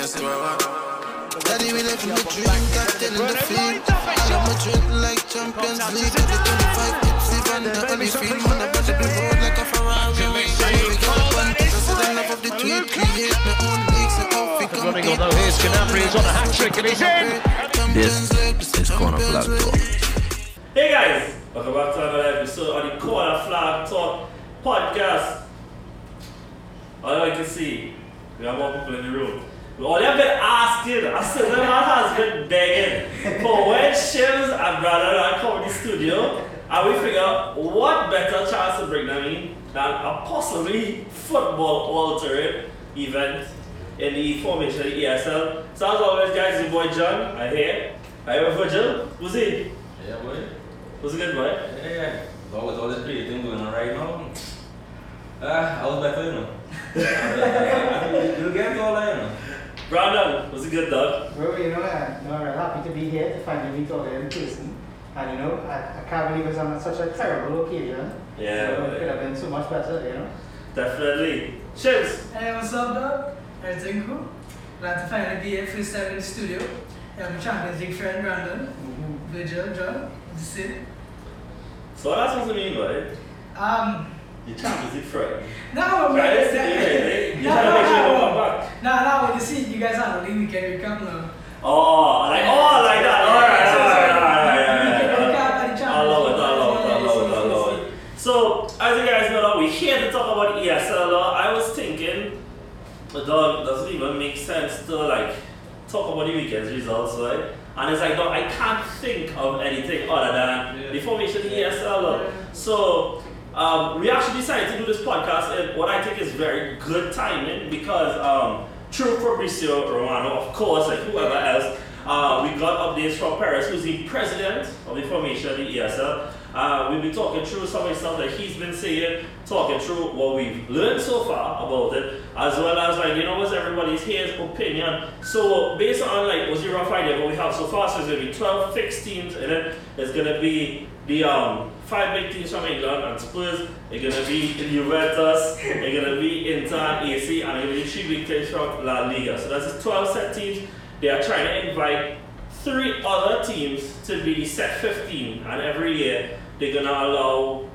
Yes, you are. Daddy, we left in the dream, captain in the field. All of my drink like Champions League. Every 25 hits, even the only field. Man, I better be road like a Ferrari. We get up on president enough of the tweet. Create my own leagues and how we come Running on here's Gnabry, he's on a hat-trick and he's in! This is Corner Flag Talk. Hey guys, welcome back to another episode of the Corner Flag Talk podcast. All I can see, we have more people in the room. We all have been asking, I said that man has been begging for when Shims and Brandon are come in the studio and we figure what better chance to bring them in than a possibly football altering event in the formation of the ESL. So as always guys, your boy John, I here. I have Virgil, who's he? Yeah, boy. Who's a good boy? Yeah, yeah. All this, all this creating going on right now. Ah, I was better, you know. You'll get all that, you know. Brandon, was a good dog. Bro, you know, I'm no, I'm happy to be here to finally meet all of you in person. And you know, I, I can't believe it's on such a terrible occasion. Yeah, You know, man. it could have been so much better, you know. Definitely. Shims, Hey, what's up, dog? Everything cool? Glad to finally be here, first time in the studio. Yeah, my Champions League friend, Brandon, Virgil, John, the Sid. so what that's supposed to mean, boy? Um, You Champions League friend. no, I'm Right, ready. let's see, right? You No, trying to no, make sure you no, don't no. come back. Nah, nah, when you see you guys on the weekend recap now. Oh, like, oh, like that. Alright, alright, alright, Weekend alright, recap alright. and the I love it, I love it, I Champions love it, I League. love it. So, as you guys know, we're here to talk about ESL. I was thinking, dog, does it even make sense to like talk about the weekend's results, right? And it's like, dog, I can't think of anything other than Yeah. the formation of the ESL. So, um, we actually decided to do this podcast in what I think is very good timing because um, through Fabrizio Romano, of course, like whoever else, uh, we got updates from Perez, who's the president of the formation the ESL. Uh, we'll be talking through some of the stuff that he's been saying, talking through what we've learned so far about it, as well as like, you know, what's everybody's his opinion. So based on like what's your rough idea what we have so far, so it's gonna be 12 fixed teams, and then there's gonna be the um five big teams from England and Spurs, they're gonna be Juventus, they're gonna be Inter AC, and they're gonna be three big teams from La Liga. So that's the 12 set teams. They are trying to invite three other teams to be the set 15, and every year they're gonna allow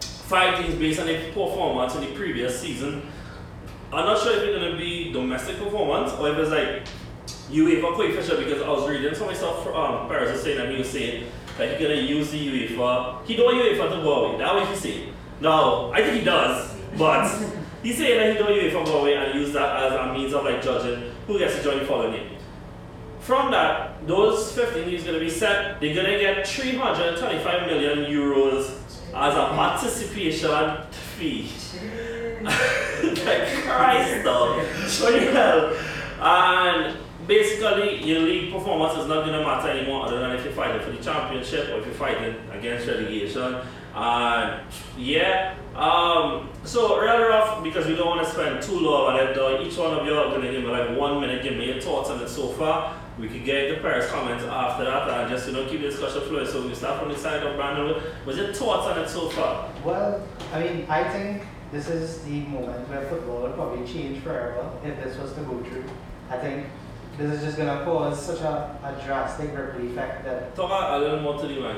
five teams based on their performance in the previous season. I'm not sure if it's gonna be domestic performance or if it's like UEFA coefficient because I was reading some stuff from um, Perez was saying and he was saying that he's gonna use the UEFA. He don't want UEFA to go away. That what he saying. Now I think he does, but he's saying that he don't want UEFA to go away and use that as a means of like judging who gets to join the following year. From that, those 15 teams gonna be set. They're gonna get 325 million euros as a participation fee. like Christ, though. Hell? And basically, your league performance is not gonna matter anymore, other than if you're fighting for the championship or if you're fighting against relegation. And yeah, um, so real off because we don't want to spend too long on it. Though each one of you are gonna give me like one minute, give me your thoughts on it so far. We could get the Perez comments after that and just you know keep the discussion flowing. So we start from the side of Brandon. What's your thoughts on it so far? Well, I mean, I think this is the moment where football will probably change forever if this was to go through. I think this is just going to cause such a, a drastic ripple effect that Talk a a little more to the mic.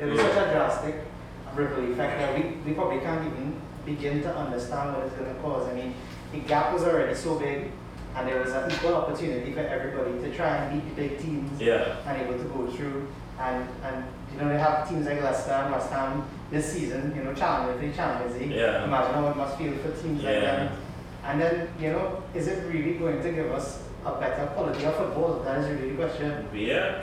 it was such a drastic ripple effect that we, we probably can't even begin to understand what it's going to cause. I mean, the gap was already so big, and there was an equal opportunity for everybody to try and beat the big teams Yeah. and able to go through. And, and you know, they have teams like Leicester and West Ham this season, you know, challenging for the Champions League. Yeah. Imagine how it must feel for teams like Yeah. them. And then, you know, is it really going to give us a better quality of football? That is really the question. Yeah.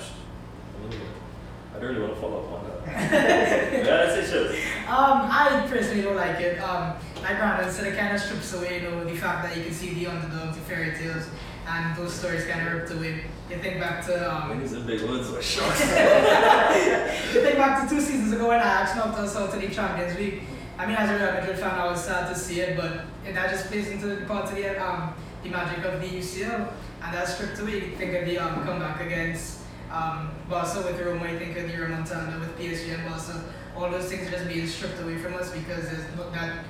I don't really want to follow up on that. yeah, that's it. Shiz. Um, I personally don't like it. Um, Brandon said, it kind of strips away, you know, the fact that you can see the underdogs, the fairy tales, and those stories kind of ripped away. You think back to um, These are big words. We're shocked. You think back to two seasons ago when Ajax knocked us out of the Champions League. I mean, as a Real Madrid fan, I was sad to see it, but it, that just plays into the part of the, um, the magic of the UCL, and that's stripped away. You think of the um, comeback against um, Barca with Roma, you think of the remontada with PSG and Barca. All those things are just being stripped away from us because there's no, that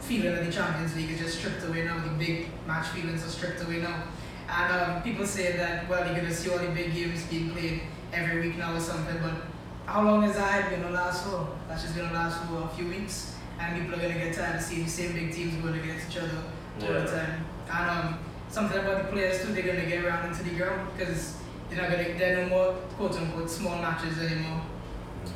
feeling of the Champions League is just stripped away now. The big match feelings are stripped away now. And um, people say that, well, you're going to see all the big games being played every week now or something, but how long is that going to last for? That's just going to last for a few weeks. And people are going to get tired of seeing the same big teams going against each other all Yeah. the time. And um, something about the players too, they're going to get around into the ground because they're not going to, there are no more quote unquote small matches anymore.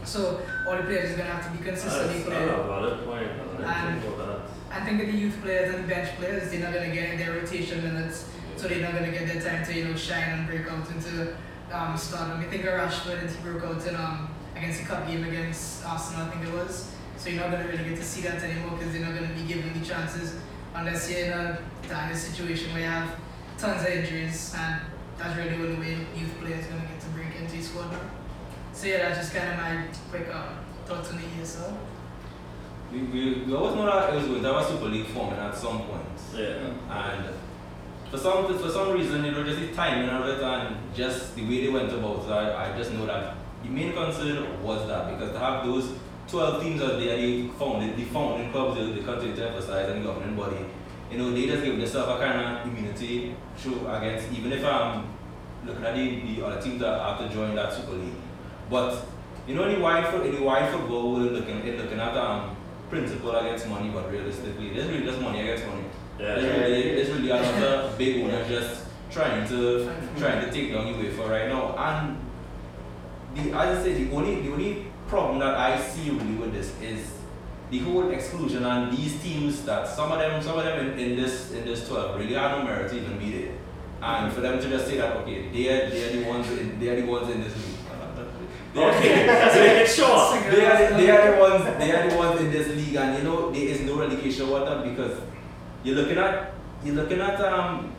So all the players are going to have to be consistently That's playing. a valid point. I didn't think about that. I think the youth players and the bench players, they're not going to get their rotation minutes, so they're not going to get their time to you know shine and break out into um, stardom. I think Rashford and he broke out in um, against the cup game against Arsenal, I think it was. So you're not going to really get to see that anymore because they're not going to be given the chances unless you're in a dire situation where you have tons of injuries, and that's really the only way youth players are going to get to break into your squad. So yeah, that's just kind of my quick uh, thoughts on the ESL. We, we, we always know that it was going to have Super League forming at some point. Yeah. And for some for some reason, you know, just the timing of it and just the way they went about it, I, I just know that the main concern was that because to have those 12 teams out there, the founding, the founding clubs, they, they continue to emphasize and the governing body, you know, they just give themselves a kind of immunity through against, even if I'm looking at the, the other teams that have to join that Super League. But, you know, in the wide, foot, in the wide football, we're looking, it's looking at um, principle against money, but realistically, there's really just money against money. Yeah. There's really, there's really another big owner just trying to trying to take down UEFA right now. And the as I say, the only the only problem that I see really with this is the whole exclusion and these teams that some of them some of them in, in this in this twelve really have no merit to even be there. And for them to just say that okay, they are they are the ones in, they are the ones in this league. Okay, it they are, the, they are the ones they are the ones in this league and you know there is no relegation water because you're looking at you're looking at um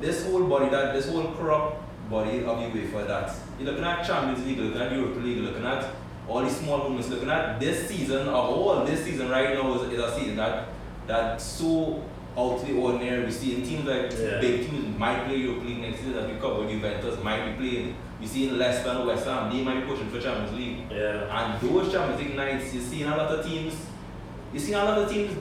this whole body that this whole corrupt body of UEFA that you're looking at Champions League, you're looking at Europa League, you're looking at all these small movements, looking at this season of all this season right now is, is a season that that's so out of the ordinary. We see in teams like Yeah. big teams might play Europa League next season, as we covered Juventus might be playing. We see in Leicester and West Ham, they might be pushing for Champions League. Yeah. And those Champions League nights, you're seeing a lot of teams, you're seeing a lot of teams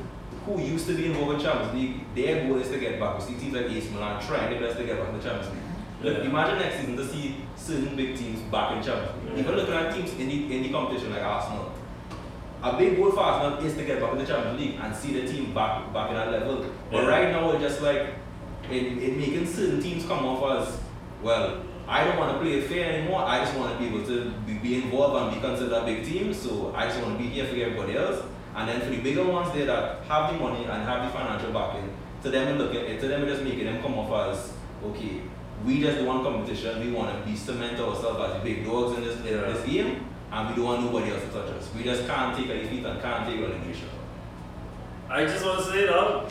who used to be involved in Champions League, their goal is to get back. We see teams like AC Milan trying their best to get back in the Champions League. Look, Yeah. imagine next season to see certain big teams back in Champions League. Even Yeah. looking at teams in the, in the competition like Arsenal. A big goal for Arsenal is to get back in the Champions League and see the team back back in that level. But Yeah. right now, it's just like it, it making certain teams come off as, well, I don't want to play fair anymore. I just want to be able to be, involved and be considered a big team. So I just want to be here for everybody else. And then for the bigger ones there that have the money and have the financial backing, to them look at it, to them just making them come off as okay, we just do one competition, we want to be cement ourselves as big dogs in this in this game, and we don't want nobody else to touch us. We just can't take a defeat and can't take relegation. I just want to say though,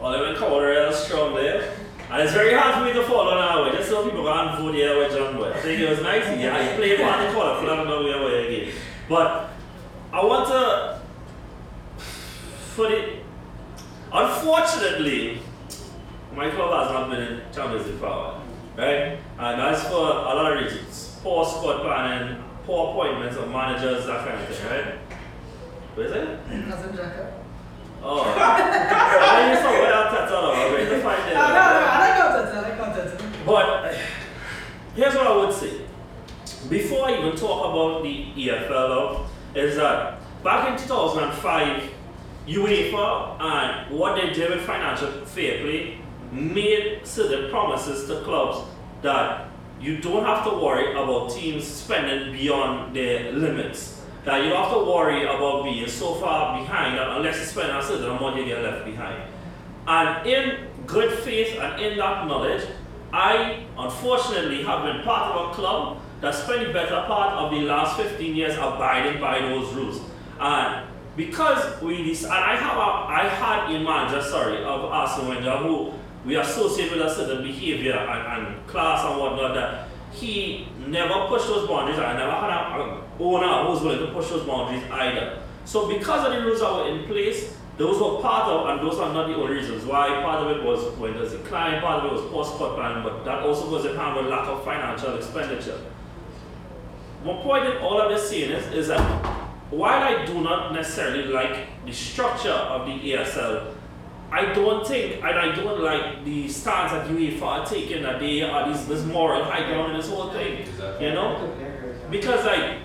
Oliver Cowder is strong there. And it's very hard for me to follow now, eh? just so people can vote here with John Boy. I think it was nice. Yeah, he played one in quarter, flat on the way again. But I want to, for it unfortunately, my club has not been in Champions League power, right? And that's for a lot of reasons. Poor squad planning, poor appointments of managers, that kind of thing, right? What is it? Nothing, Jacko. Oh. I used to wear out that all over. Wait to find it. Oh, no, no, I like content, I like. But here's what I would say. Before I even talk about the EFL, is that back in 2005, UEFA and what they did with financial fair play made certain promises to clubs that you don't have to worry about teams spending beyond their limits. That you have to worry about being so far behind that unless you spend a certain amount, you get left behind. And in good faith and in that knowledge, I unfortunately have been part of a club that spent the better part of the last 15 years abiding by those rules. And because we and I have a, I had a manager, sorry, of Wenger who we associate with a certain behavior and, and class and whatnot that he never pushed those boundaries. I never had an owner who was willing to push those boundaries either. So because of the rules that were in place, those were part of, and those are not the only reasons why. Part of it was when there's a decline, part of it was poor spot planning, but that also goes in hand with lack of financial expenditure. My point in all of this saying is, is that while I do not necessarily like the structure of the ESL, I don't think, and I don't like the stance that UEFA are taking that they are this, this moral high ground in this whole thing. Exactly. You know? Totally agree with that. Because like,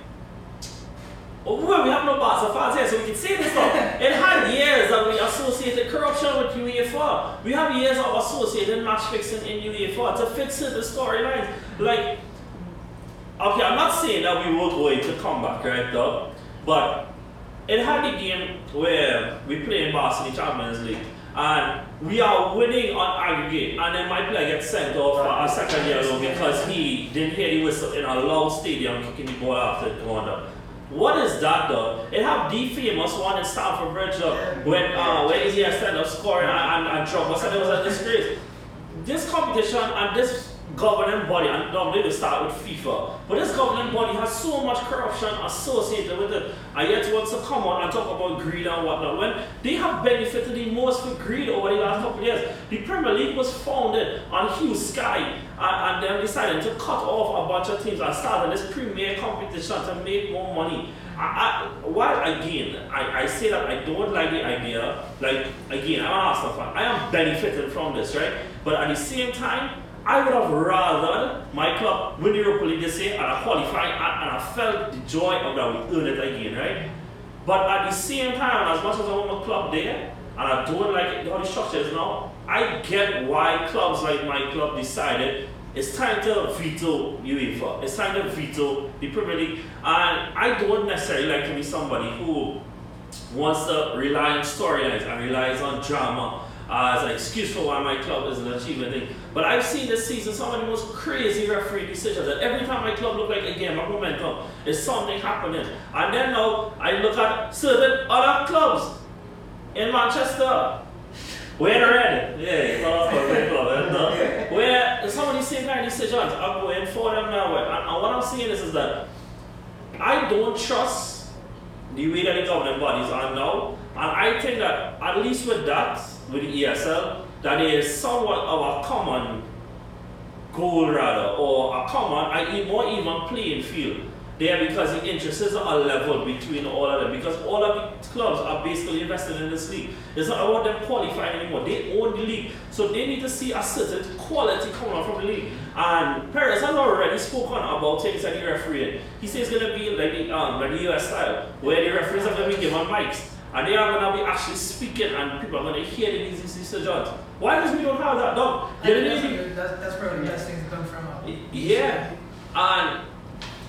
oh, well, we have no Barca fans here, so we can say this stuff. it had years that we associated corruption with UEFA. We have years of associating match fixing in UEFA to fix the storylines. Like, okay, I'm not saying that we were going to come back, right, though, but it had the game where we played in Barca in the Champions League. And we are winning on aggregate, and then my player gets sent off for a second yellow because he didn't hear the whistle in a loud stadium kicking the ball after going up. What is that though? It have the famous one in Stamford Bridge though, when uh, when he up scoring and, and, and Drogba said it was a disgrace. This competition and this governing body, and normally they start with FIFA, but this governing body has so much corruption associated with it, and yet wants to come on and talk about greed and whatnot. When they have benefited the most for greed over the last couple of years. The Premier League was founded on Hugh Sky, and, and then decided to cut off a bunch of teams and started this premier competition to make more money. I, I, while again, I, I say that I don't like the idea, like again, I'm an Arsenal fan. I am benefiting from this, right? But at the same time, I would have rather my club win the Europa League this year and I qualify and, I felt the joy of that we earn it again, right? But at the same time, as much as I want my club there, and I don't like it, how the structure is now, I get why clubs like my club decided it's time to veto UEFA. It's time to veto the Premier League. And I don't necessarily like to be somebody who wants to rely on storylines and relies on drama uh, as an excuse for why my club is an achievement thing. But I've seen this season some of the most crazy referee decisions that every time my club look like a game of momentum, there's something happening. And then now I look at certain other clubs in Manchester. Where red, yeah, it's not a big club, eh, no. where some of these same kind of decisions are going for them now. And, and what I'm saying is, is that I don't trust the way that the governing bodies are now. And I think that at least with that, with ESL, that is somewhat of a common goal rather, or a common, i.e. more even playing field there because the interests are level between all of them because all of the clubs are basically invested in this league. It's not about them qualifying anymore. They own the league. So they need to see a certain quality coming out from the league. And Perez has already spoken about things that the referee. He says it's gonna be like the um like the US style, where the referees are gonna be given mics. And they are gonna be actually speaking and people are gonna hear the these decisions. Why does we don't have that? No, I think that's, a good- that's, that's probably the best thing to come from uh, yeah, and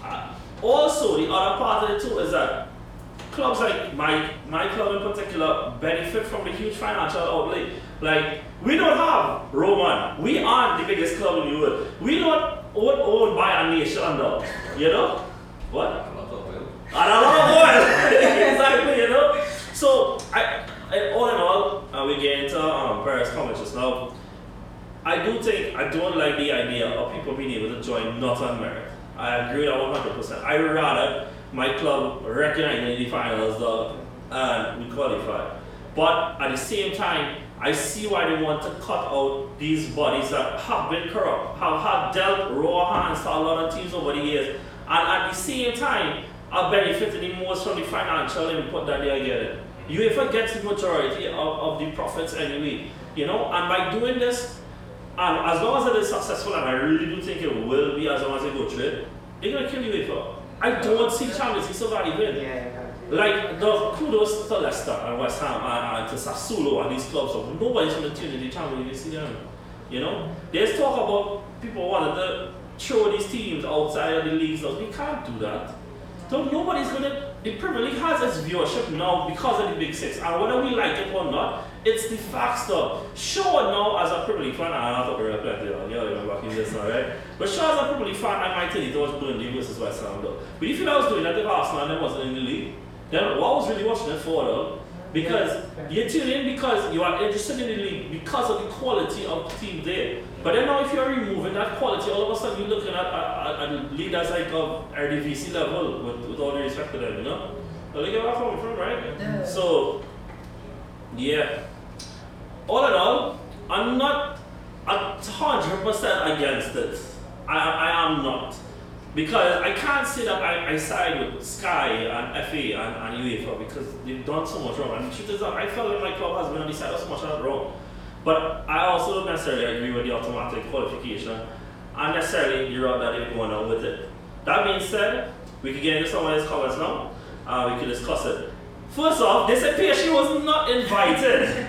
uh, also the other part of it too is that clubs like my my club in particular benefit from the huge financial outlay. Like we don't have Roman, we aren't the biggest club in the world. We don't own owned by a nation though. You know what? A lot of oil. And a lot of oil. exactly, you know. So I, I all in all, uh, we get into um, Perez comments just now. I do think I don't like the idea of people being able to join not on merit. I agree with that 100%. I rather my club recognize the finals though and we qualify. But at the same time, I see why they want to cut out these bodies that have been corrupt, have had dealt raw hands to a lot of teams over the years, and at the same time are benefiting the most from the financial input that they are getting. Mm-hmm. UEFA gets the majority of, of the profits anyway, you know, and by doing this, and as long as it is successful, and I really do think it will be as long as they go through it, they're gonna kill UEFA. I don't see Champions League surviving. Yeah, yeah. Like the kudos to Leicester and West Ham and, and to Sassuolo and these clubs. So nobody's gonna tune in the Champions League this season. You know, there's talk about people wanting to throw these teams outside of the leagues. We can't do that. So nobody's gonna. The Premier League has its viewership now because of the Big Six, and whether we like it or not, it's the facts though. Sure, now as a Premier League fan, I'm not talking about plenty, you know, you're back in this, alright. But sure, as a Premier League fan, I might tell you that was the versus West Ham though. But if I was doing that if Arsenal and them wasn't in the league, then what I was really watching it for though? Because Yeah. you tune in because you are interested in the league because of the quality of the team there. But then now if you're removing that quality, all of a sudden you're looking at, at, at leaders like of RDVC level with, with all the respect to them, you know? So look at where I'm coming from, right? Yeah. So, yeah. All in all, I'm not a hundred percent against it. I, I am not. Because I can't say that I, I side with Sky and FA and, and UEFA because they've done so much wrong. And the truth is that I felt like my club has been on the side of so much wrong. But I also don't necessarily agree with the automatic qualification and necessarily the route that they're going on with it. That being said, we can get into some of these comments now. Uh, we can discuss it. First off, they said PSG was not invited.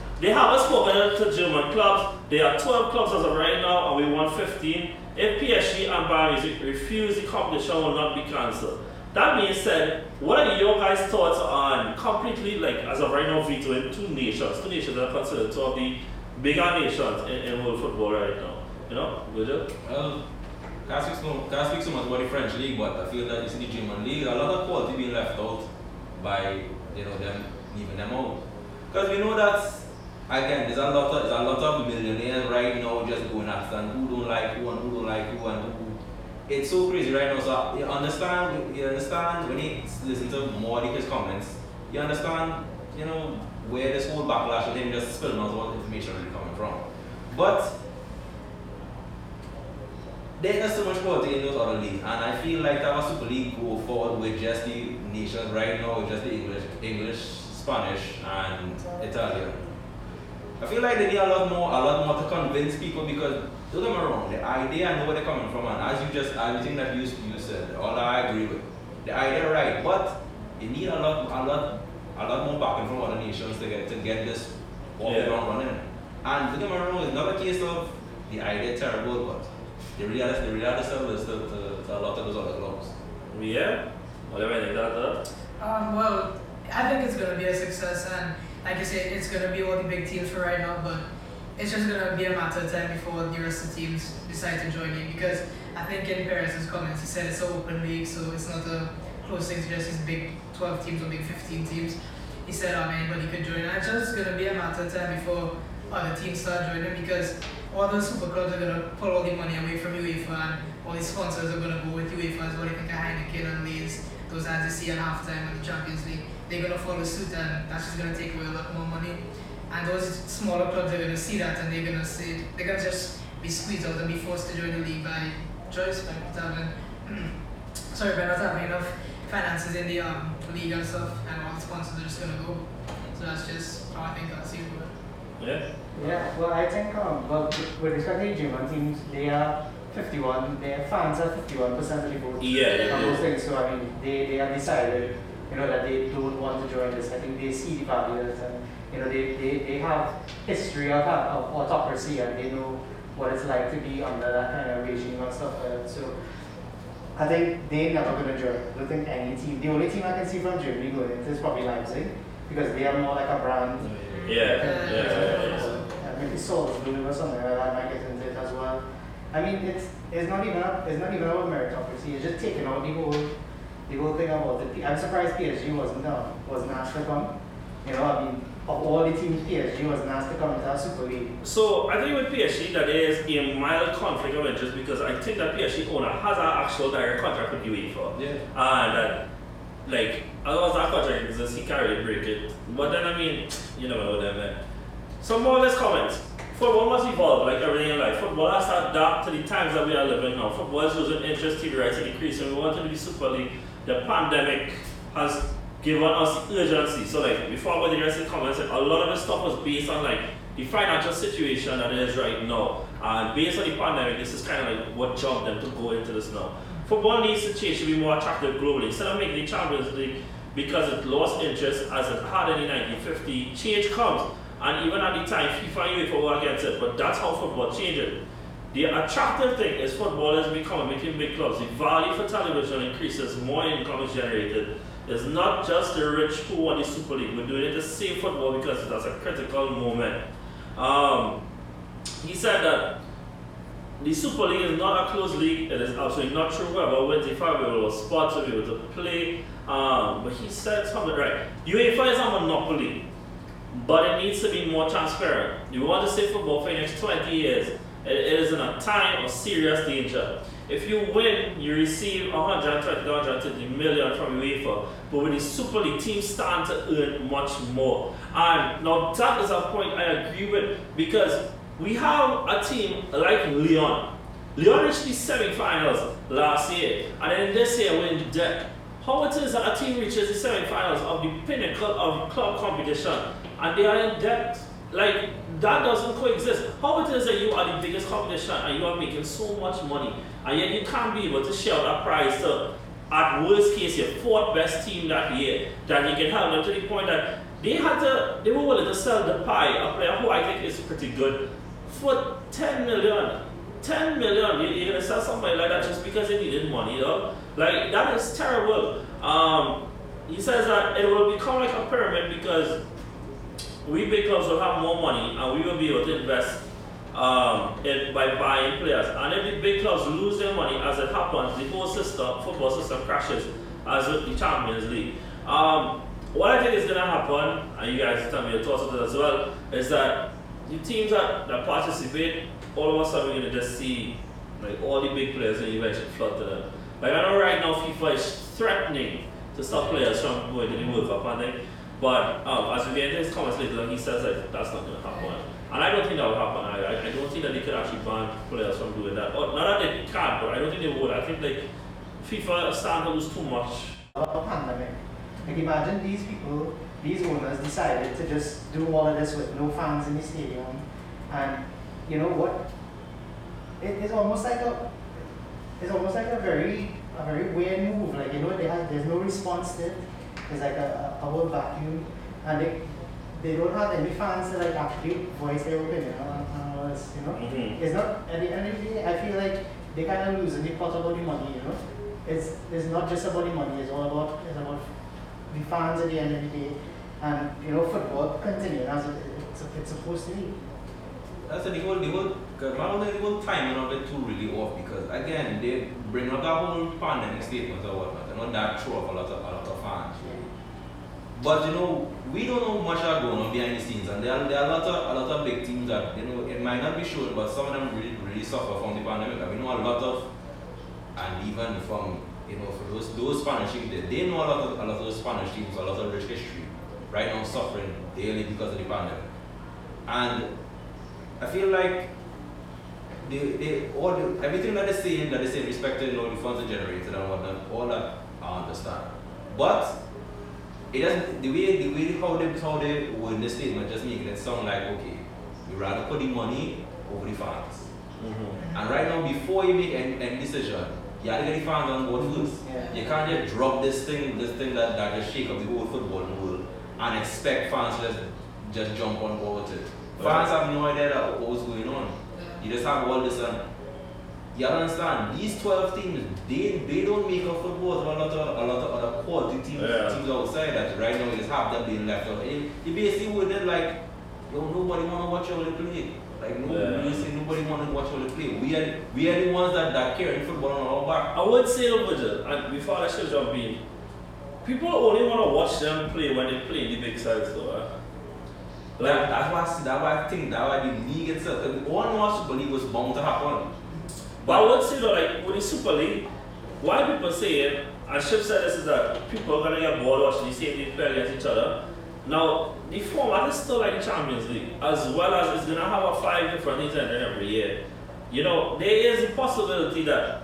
they haven't spoken to German clubs. There are 12 clubs as of right now, and we want 15. If PSG and Bayern Munich refuse, the competition will not be cancelled. That being said, what are your guys' thoughts on completely, like, as of right now, vetoing two nations? Two nations that are considered two of the bigger nations in, in world football right now. You know, Virgil? Well, can't speak, so, can't speak so much about the French league, but I feel that it's see the German league, a lot of quality being left out by you know them leaving them out. Because we know that again, there's a lot of there's a lot of millionaires right now just going after and who don't like who and who don't like who and who. It's so crazy right now. So you understand, you understand when you listen to more Mordecai's comments, you understand, you know, where this whole backlash of him just spilling out all the information really coming from. But there's so much quality in those other leagues, and I feel like that was Super League go forward with just the nations right now, with just the English, English, Spanish, and Italian. I feel like they need a lot more, a lot more to convince people because don't get me wrong, the idea I know where they're coming from, and as you just everything that you you said, all I agree with, the idea right, but you need a lot, a lot, a lot more backing from other nations to get to get this off the Yeah. ground running. And don't get me wrong, it's not a case of the idea terrible, but the reality, the reality still is to, to, to a lot of those other clubs. Yeah? Whatever I think that, that. Um, well, I think it's gonna be a success, and like you said, it's gonna be all the big teams for right now. But it's just gonna be a matter of time before the rest of the teams decide to join in. Because I think in Perez's comments, he said it's an open league, so it's not a close thing to just these big 12 teams or big 15 teams. He said um, anybody could join, and it's just gonna be a matter of time before other teams start joining because all the super clubs are gonna pull all the money away from UEFA, and all the sponsors are gonna go with UEFA as well. You think of Heineken and Leeds those ads you see at halftime in the Champions League, they're gonna follow suit and that's just gonna take away a lot more money. And those smaller clubs are gonna see that and they're gonna say they're gonna just be squeezed out and be forced to join the league by choice by not having sorry by not having enough finances in the um, league and stuff and all the sponsors are just gonna go. So that's just how I think that's it. Yeah? Yeah, well, I think, um, well, with- with respect to the German teams, they are 51, their fans are 51% of the vote. Yeah, yeah, on those yeah. things. So, I mean, they, they have decided, you know, that they don't want to join this. I think they see the values and, you know, they, they, they have history of, uh, of autocracy and they know what it's like to be under that kind of regime and stuff like that. So, I think they're never going to join. I don't think any team, the only team I can see from Germany going into is probably Leipzig because they are more like a brand. Oh, yeah, yeah, yeah, yeah. I mean, it's Salzburg or something like that might get into it as well. I mean, it's it's not even a, it's not even about meritocracy. It's just taking out the whole the whole thing about it. I'm surprised PSG wasn't um, wasn't asked to come. You know, I mean, of all the teams, PSG wasn't asked to come into a Super League. So I think with PSG that there is a mild conflict of interest because I think that PSG owner has an actual direct contract with UEFA. Yeah. And that, like, as long as that contract exists, he can't really break it. But then, I mean, you never know them, man. Some more or less comments. Football must evolve like everything in life. Football has to adapt to the times that we are living now. Football is losing interest, TV rights are decreasing. We want to be Super League. The pandemic has given us urgency. So, like, before the rest of the comments, a lot of this stuff was based on, like, the financial situation that it is right now. And based on the pandemic, this is kind of like what jumped them to go into this now. Football needs to change to be more attractive globally. Instead of making the Champions League because it lost interest as it had in the 1950, change comes. And even at the time, FIFA and UEFA were against it, but that's how football changed. The attractive thing is football is becoming between big clubs. The value for television increases, more income is generated. It's not just the rich who want the Super League. We're doing it to save football because that's a critical moment. Um, he said that the Super League is not a closed league. It is absolutely not true. Whoever wins the five will spot to be able to play. Um, but he said something right. UEFA is a monopoly, but it needs to be more transparent. You want to save football for the next 20 years. It is in a time of serious danger. If you win, you receive 120 130 million from UEFA, but with the Super League, teams stand to earn much more. And now that is a point I agree with because we have a team like Lyon Lyon reached the semi-finals last year, and then this year we're in debt. How it is that a team reaches the semi-finals of the pinnacle of club competition, and they are in debt? Like that doesn't coexist. How it is that you are the biggest competition and you are making so much money, and yet you can't be able to share that prize to, at worst case, your fourth best team that year, that you can help them to the point that they had to, they were willing to sell the pie, a player who I think is pretty good, for 10 million. 10 million, you, you're gonna sell somebody like that just because they needed money, though? Like, that is terrible. Um, he says that it will become like a pyramid because we big clubs will have more money and we will be able to invest um, in, by buying players. And if the big clubs lose their money, as it happens, the whole system, football system crashes as with the Champions League. Um, what I think is going to happen, and you guys tell me your thoughts on this as well, is that the teams that, that participate, all of a sudden we're going to just see like all the big players and eventually flood to them. Like I know right now FIFA is threatening to stop players from going to the World Cup and but um, as into comments later, he says that that's not going to happen. And I don't think that will happen. I, I, I don't think that they could actually ban players from doing that. Or, not that they can't, but I don't think they would. I think like FIFA stand to lose too much. A pandemic. Like imagine these people, these owners decided to just do all of this with no fans in the stadium, and you know what? It, it's almost like a, it's almost like a very, a very weird move. Like you know, they have, there's no response to it. It's like a, a power vacuum, and they, they don't have any fans to like actually voice their opinion on, on all this. You know, Mhm. it's not at the end of the day. I feel like they kind of losing the pot about the money. You know, it's it's not just about the money. It's all about it's about the fans at the end of the day, and you know, football continuing as it, it's, it's supposed to be. That's the whole, the whole, cause man, the whole timing of it too really off because again, they bring up that whole pandemic statement or whatnot, and on that throw off a lot of, a lot of fans. But you know, we don't know much are going on behind the scenes, and there are, there are a lot of a lot of big teams that you know it might not be shown, but some of them really really suffer from the pandemic. And we know a lot of, and even from you know for those those Spanish teams, they, they know a lot of a lot of those Spanish teams, a lot of rich history, right now suffering daily because of the pandemic, and I feel like they, they all the, everything that they're saying that they say respected you know the funds are generated and whatnot, all that I understand. But it doesn't the way the way how they how they word the statement just making it sound like okay, you rather put the money over the fans. Mm-hmm. And right now before you make any, any decision, you have to get the fans on board first. Yeah. You can't just drop this thing, this thing that, that just shake up the whole football world and expect fans to just just jump on board with it. Fans have no idea that what's going on. You just have all this and you understand these twelve teams they they don't make up football a lot of a lot of other quality teams Yeah. teams outside that right now you just have them being left out. You, you basically would then like yo nobody wanna watch how they play. Like no Yeah. you say nobody wanna watch how they play. We are we are the ones that, that carry football on our back. I would say though, Virgil, and before I should jump in, people only want to watch them play when they play in the big sides though. Huh? Like, that's why I see, that's why I think that why the league itself one watch Super League was bound to happen. But I would say though, like with the Super League, why people say it, and Ship said this is that people are gonna get bored watching the same play against each other. Now, the format is still like the Champions League, as well as it's gonna have a five different teams entering every year. You know, there is a possibility that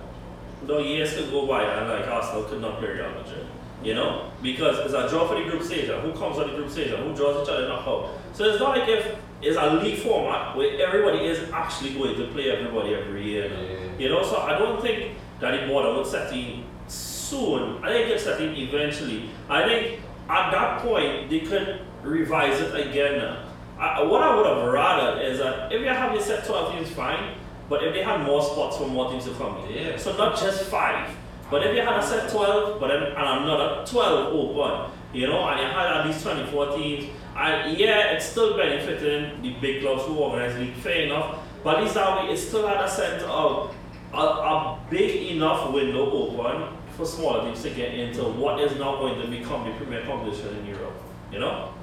the years could go by and like Arsenal could not play Real Madrid. You know, because it's a draw for the group stage, and who comes on the group stage, and who draws each other knockout. So it's not like if it's a league format where everybody is actually going to play everybody every year. Yeah. You know, so I don't think that the border would set in soon. I think it's set in eventually. I think at that point they could revise it again. I, what I would have rather is that if you have your set 12 teams, fine. But if they had more spots for more teams to come in, Yeah. so not just five. But if you had a set 12, but then and another 12 open, you know, and you had at least 24 teams, and yeah, it's still benefiting the big clubs who organize league, fair enough. But least that way, it still had a sense of a, a big enough window open for smaller teams to get into what is now going to become the premier competition in Europe. You know?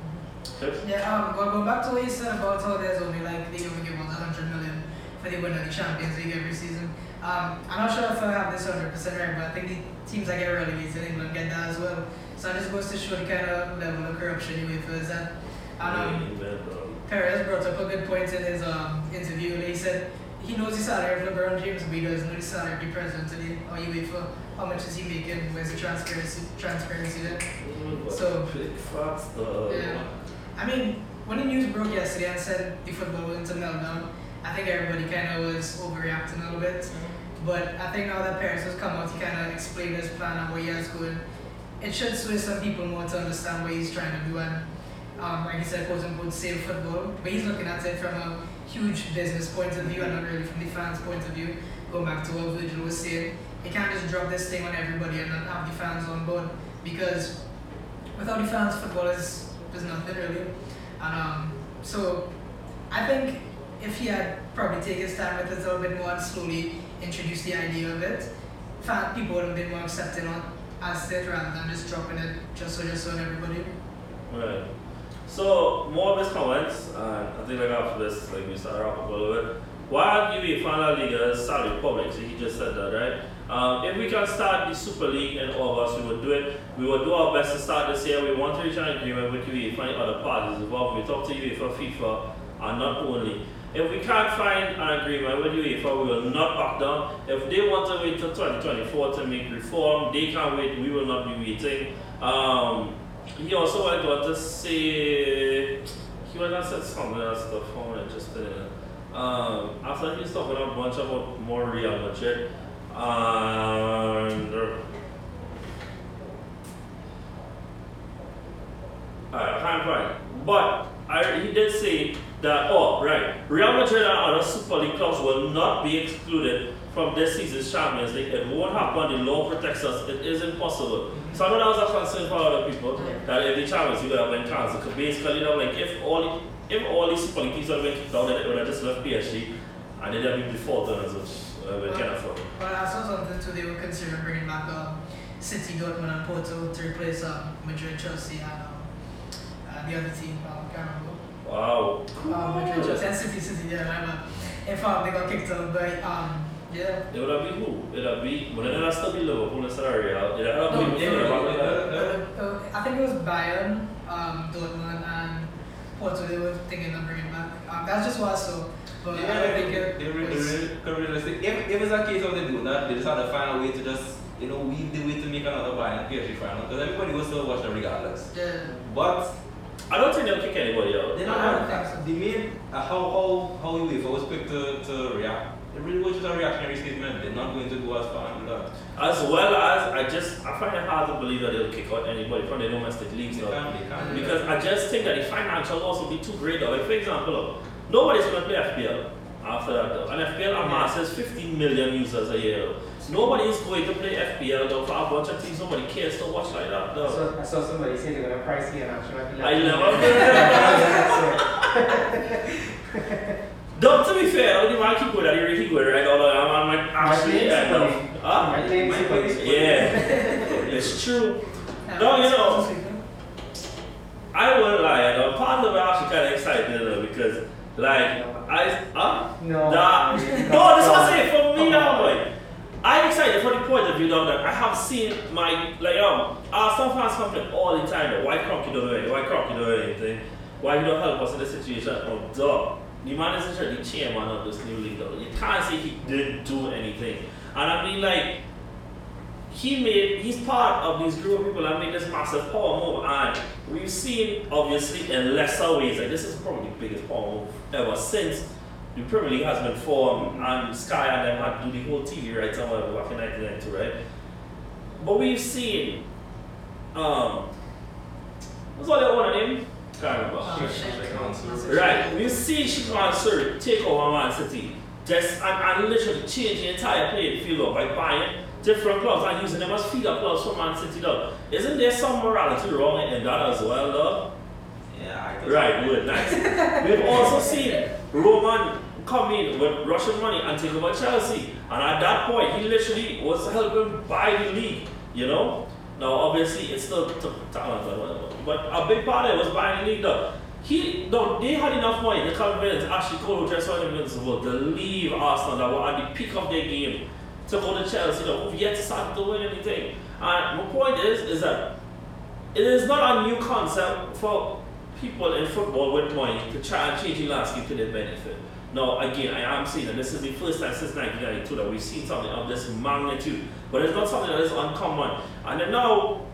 Yeah, um, well, going back to what you said about how there's only like they only give out 100 million for the winner of the Champions League every season. Um, I'm not sure if I have this 100% right, but I think the teams that get relegated in England get that as well. So just goes to show the kind of level of corruption you UEFA is at. And um. Perez brought up a good point in his um, interview. He said he knows the salary of LeBron James, but he doesn't know the salary of the president today or UEFA. How much is he making? Where's the transparency transparency there? So- big facts though. Yeah. I mean, when the news broke yesterday and said the football was into meltdown, I think everybody kind of was overreacting a little bit. But I think now that Perez has come out, he kind of explained his plan and where he has going. It should sway some people more to understand what he's trying to do and, um, like he said, quote unquote, save football. But he's looking at it from a huge business point of view and not really from the fans' point of view. Going back to what Virgil was saying, he can't just drop this thing on everybody and not have the fans on board because without the fans, football is, is nothing really. And um, so I think if he had probably taken his time with it a little bit more and slowly introduced the idea of it, fan people would have been more accepting on as it rather than just dropping it just so just so everybody. Right. So more of his comments, and I think like after this, like we start up a little bit. Why UEFA La Liga salary public? So he just said that, right? Um, if we can start the Super League in August, we will do it. We will do our best to start this year. We want to reach an agreement with UEFA and other parties involved. We talk to UEFA, FIFA, and not only. If we can't find an agreement with UEFA, we will not back down. If they want to wait till 2024 to make reform, they can't wait. We will not be waiting. Um, he also went on to say he went and said something else that I found interesting. Um, after he was talking a bunch about more Real Madrid and I can't find. But I, he did say that oh right, Real Madrid and other Super League clubs will not be excluded from this season's Champions League. It won't happen. The law protects us. It is impossible. So I know that was a concern for other people that if the Champions League would have been cancelled. Because basically, you know, like if all if all these Super League teams would have been kicked out, then it would have just left PSG, and then they'd be default owners, which uh, we afford. Well, I saw something too. They were considering bringing back um, City, Dortmund, and Porto to replace um, Madrid, Chelsea, and um, uh, the other team. Um, can't remember. Wow. Um, Madrid, Chelsea, and City, City. Yeah, remember. If um, they got kicked out, but um, yeah. It would have been who? It would have been, but then it has to be Liverpool instead of Real. It would have No, been yeah, Real. yeah, back yeah. then. Uh, I think it was Bayern, um, Dortmund, and Porto. They were thinking of bringing back. Um, that's just what I saw. But I don't they, think it they, they, was. really, they realistic. If, if it's a case of they do that, they just have to find a way to just, you know, weave the way to make another Bayern PSG final. Because everybody will still watch them regardless. Yeah. But I don't think they'll kick anybody out. they I not think so. They made uh, how how how UEFA was quick to, to react. It really was just a reactionary statement. They're not going to go as far and that. As well as I just I find it hard to believe that they'll kick out anybody from the domestic leagues They can't, they can't. Because. I just think that the financial loss will be too great though. Like for example, nobody's gonna play FPL after that though. And FPL amasses 15 million users a year. Though. Nobody is going to play FPL though for a bunch of teams. Nobody cares to watch like that though. So I saw somebody say they're gonna price the action at I 11. never Though, to be fair, man keep going that he keep going right although I'm, I'm actually playing end up. Huh? My playing My Super. Yeah, it's true. Yeah, No, you know-. I won't lie, you know, part of me actually kind of excited you know, because, like, I, huh? No. Really, no, this no. was it for me now, boy. I'm excited for the point of view now that I have seen my, like, um, Arsenal fans complain all the time why Kroenke don't do anything, why Kroenke don't do anything, why he don't help us in this situation. Oh, dog. The man is the chairman of this new league, though. You can't say he didn't do anything. And I mean, like, he made he's part of this group of people that made this massive power move and we've seen obviously in lesser ways like this is probably the biggest power move ever since the Premier League has been formed and Sky and them had to do the whole TV rights and whatever back in 1992 right but we've seen um what's all the owner name? Can't remember Oh, shit. Right, we see Chicago Sir take over Man City just and, and literally change the entire playing field up by buying different clubs and using them as feeder clubs for Man City though. Isn't there some morality wrong in that as well though? Yeah, I think Right, good, nice. We've also seen Roman come in with Russian money and take over Chelsea. And at that point, he literally was helping buy the league, you know? Now, obviously, it's still talent. Uh, but a big part of it was buying the league, though. He, no, they had enough money to convince Ashley Cole, just won Invincible, to leave Arsenal that were at the peak of their game to go to Chelsea, who've yet to start to win anything. And my point is, is that it is not a new concept for people in football with money to try and change the landscape to their benefit. Now, again, I am saying that this is the first time since 1992 that we've seen something of this magnitude, but it's not something that is uncommon. And now,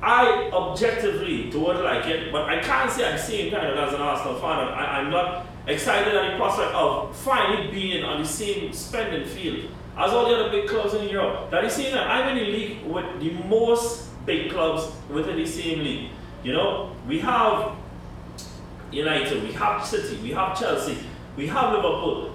I objectively don't like it, but I can't say I'm same time that as an Arsenal fan, I, I'm not excited at the prospect of finally being on the same spending field as all the other big clubs in Europe. That is saying that I'm in a league with the most big clubs within the same league. You know, we have United, we have City, we have Chelsea, we have Liverpool.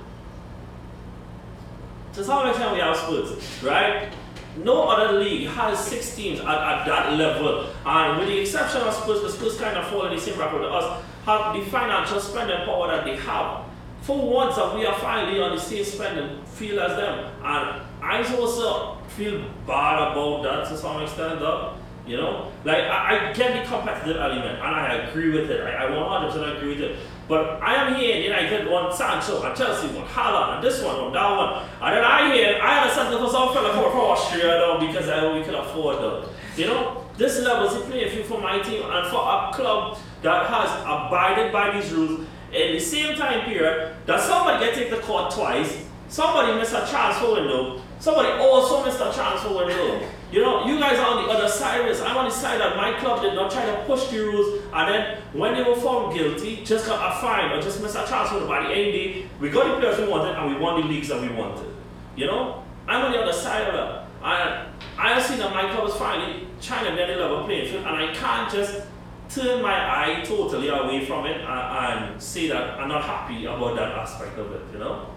To some extent, we have Spurs, right? No other league has six teams at, at that level, and with the exception of Spurs, the Spurs kind of fall in the same bracket with us, have the financial spending power that they have. For once, that we are finally on the same spending field as them, and I also feel bad about that to some extent, though. You know, like I, I get the competitive element, and I agree with it. I, I 100% agree with it. But I am here, United want Sancho, and Chelsea want Haaland, and this one, and that one. And then I hear, I had a for some fella for, for Austria, though, because I, we could afford them. You know, this level is playing field for my team, and for a club that has abided by these rules in the same time period that somebody get take the court twice, somebody miss a transfer window, somebody also missed a transfer window. You know, you guys are on the other side of this. I'm on the side that my club did not try to push the rules, and then when they were found guilty, just got a fine or just missed a transfer. By the end day, we got the players we wanted and we won the leagues that we wanted. You know, I'm on the other side of that. I I have seen that my club is finally trying to get a level playing field, and I can't just turn my eye totally away from it and, and say that I'm not happy about that aspect of it. You know.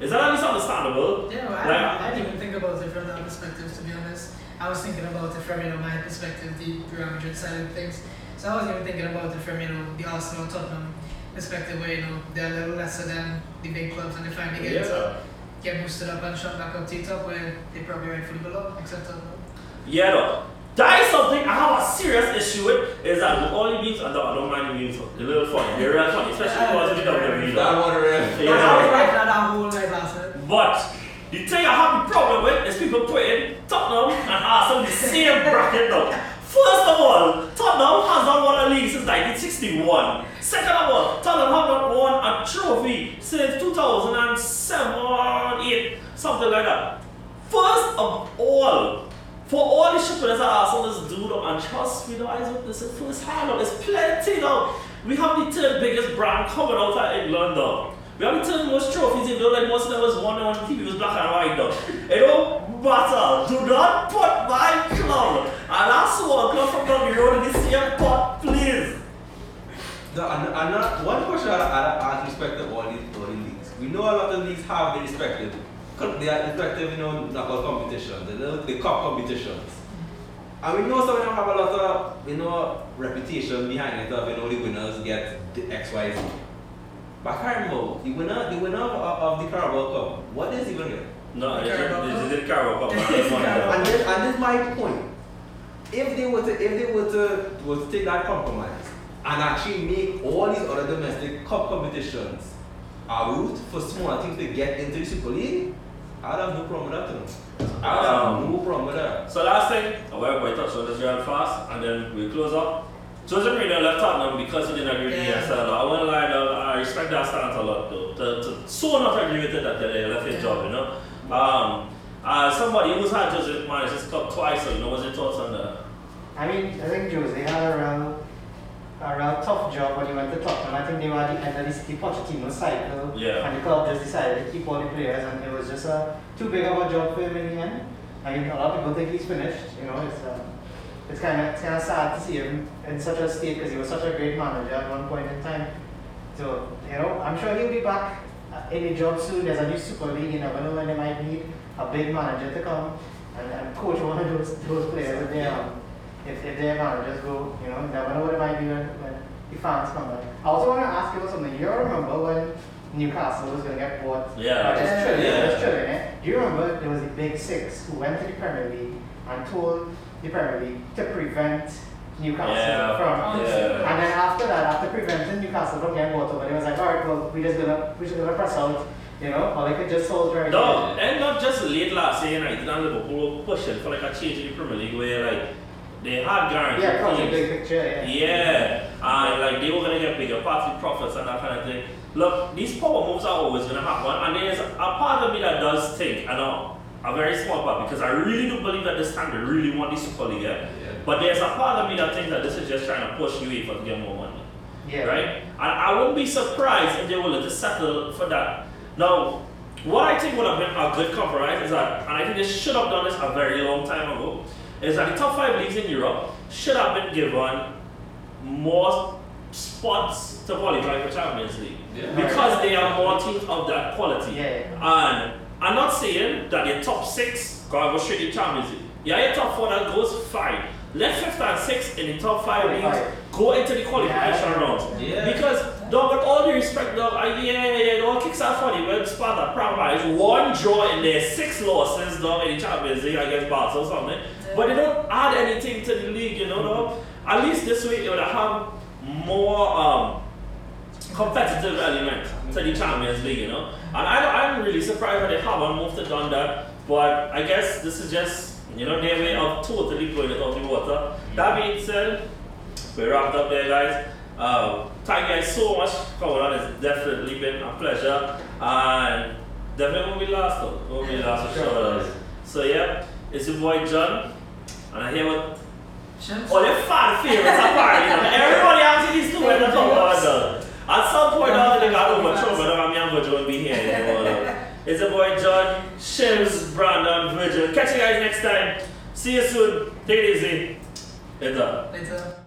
Is that at least understandable? Yeah, well, I, Like- I didn't even think about it from that perspective, to be honest. I was thinking about it from, you know, my perspective, the Real Madrid side of things. So I wasn't even thinking about it from, you know, the Arsenal, Tottenham perspective, where, you know, they're a little lesser than the big clubs and they finally get, Yeah. get boosted up and shot back up to the top where they probably rightfully belong, except Tottenham. Yeah, no. That is something I have a serious issue with. Is that with all the memes, I don't, I don't mind the memes. They're a little funny. They're real funny, especially because of the WWE. That though. one, real. Yeah. And I was right for that whole night last night. But the thing I have the problem with is people putting Tottenham and Arsenal in the same bracket now. First of all, Tottenham has not won a league since 1961. Second of all, Tottenham have not won a trophy since 2007 or 8, something like that. First of all, for all the shit that Arsenal is doing, and trust me, the eyes of this is first hand, though. there's plenty now. We have the third biggest brand coming out of England, though. We the third most trophies, even though like most of them was won on TV was black and white, though. It don't matter. Do not put my club and that's one club from down the road in the same pot, please. No, and, and not, one question I, ask respect to all these, all these leagues. We know a lot of leagues have their respective, they are respective, you know, knockout competitions, the, the cup competitions. And we know some of them have a lot of, you know, reputation behind it of, you know, the winners get the X, Y, Z. But I can't remember, the winner, the winner of, of the Carabao Cup, what does he even get? No, it's Carabao just, the Carabao Cup. man. It's one of them. And this, and this is my point. If they were to, if they were to, were to take that compromise and actually make all these other domestic cup competitions a route for small teams to get into the Super League, I'd have no problem with that. You know. I'd have Um, no problem with that. So last thing, I want to touch on this real fast, and then we close up. Jose Mourinho left Tottenham because he didn't agree with Yeah. the ESL. I won't lie, though, I respect that stance a lot, though. To, to so not agree with it that they left his Yeah. job, you know. Um, uh, somebody who's had Jose manage this club twice, so you know, what's your thoughts on that? I mean, I think Jose had a real, a real tough job when he went to Tottenham. I think they were at the end of the, the Pochettino cycle, Yeah. and the club just decided to keep all the players, and it was just a, too big of a job for him in the end. I mean, a lot of people think he's finished. You know, it's um, it's kind of it's kind of sad to see him in such a state because he was such a great manager at one point in time. So you know, I'm sure he'll be back in a job soon. There's a new Super League. You never know when they might need a big manager to come and, and coach one of those those players if they um, if, if their managers go. You know, you never know what it might be when, when the fans come back. I also want to ask you about something. You remember when Newcastle was going to get bought? Yeah. Uh, just Yeah. trillion, Yeah. just trillion, eh? Do you remember there was the big six who went to the Premier League and told the Premier League to prevent Newcastle Yeah. from oh, Yeah. and then after that, after preventing Newcastle from getting bought over, they was like, all right, well, we just gonna we just gonna press out, you know, or they could just hold right No, and not just late last year, United and Liverpool were pushing for like a change in the Premier League where like they had guaranteed Yeah, probably teams. big picture, yeah. Yeah, and like they were gonna get bigger party profits and that kind of thing. Look, these power moves are always gonna happen, and there's a part of me that does think, and a, very small part, because I really do believe that this time they really want this Super League, yeah? Yeah. But there's a part of me that thinks that this is just trying to push UEFA to get more money Yeah. right? And I wouldn't be surprised if they were willing to settle for that. Now, what I think would have been a good compromise is that, and I think they should have done this a very long time ago, is that the top five leagues in Europe should have been given more spots to qualify for Champions League Yeah. because they are more teams of that quality. Yeah. And I'm not saying that your top six gotta go straight to Champions League. Yeah, your top four that goes five. Let fifth and sixth in the top five leagues go into the qualification Yeah. rounds. Yeah. Because, dog, with all due respect, dog, I, yeah, yeah, yeah, it all kicks out funny when Sparta Prague is one draw in their six losses, dog, in the Champions League against Barca or something. But they don't add anything to the league, you know, dog. At least this way it would have more um, competitive element to the Champions League, you know. And I, I'm really surprised that they haven't moved it on that. But I guess this is just, you know, their way of totally blowing it out the water. That being said, we wrapped up there, guys. Um, thank you guys so much for coming on. It's definitely been a pleasure. And definitely won't be last, though. Won't be last for sure. So, yeah, it's your boy John. And I hear what all your fan favorites apparently. Everybody has these two come on. though. At some point, Yeah, after they got overthrown, but I'm young Virgil will be here. Know, it's a boy John, Shims, Brandon, Virgil. Catch you guys next time. See you soon. Take it easy. It's up. Later.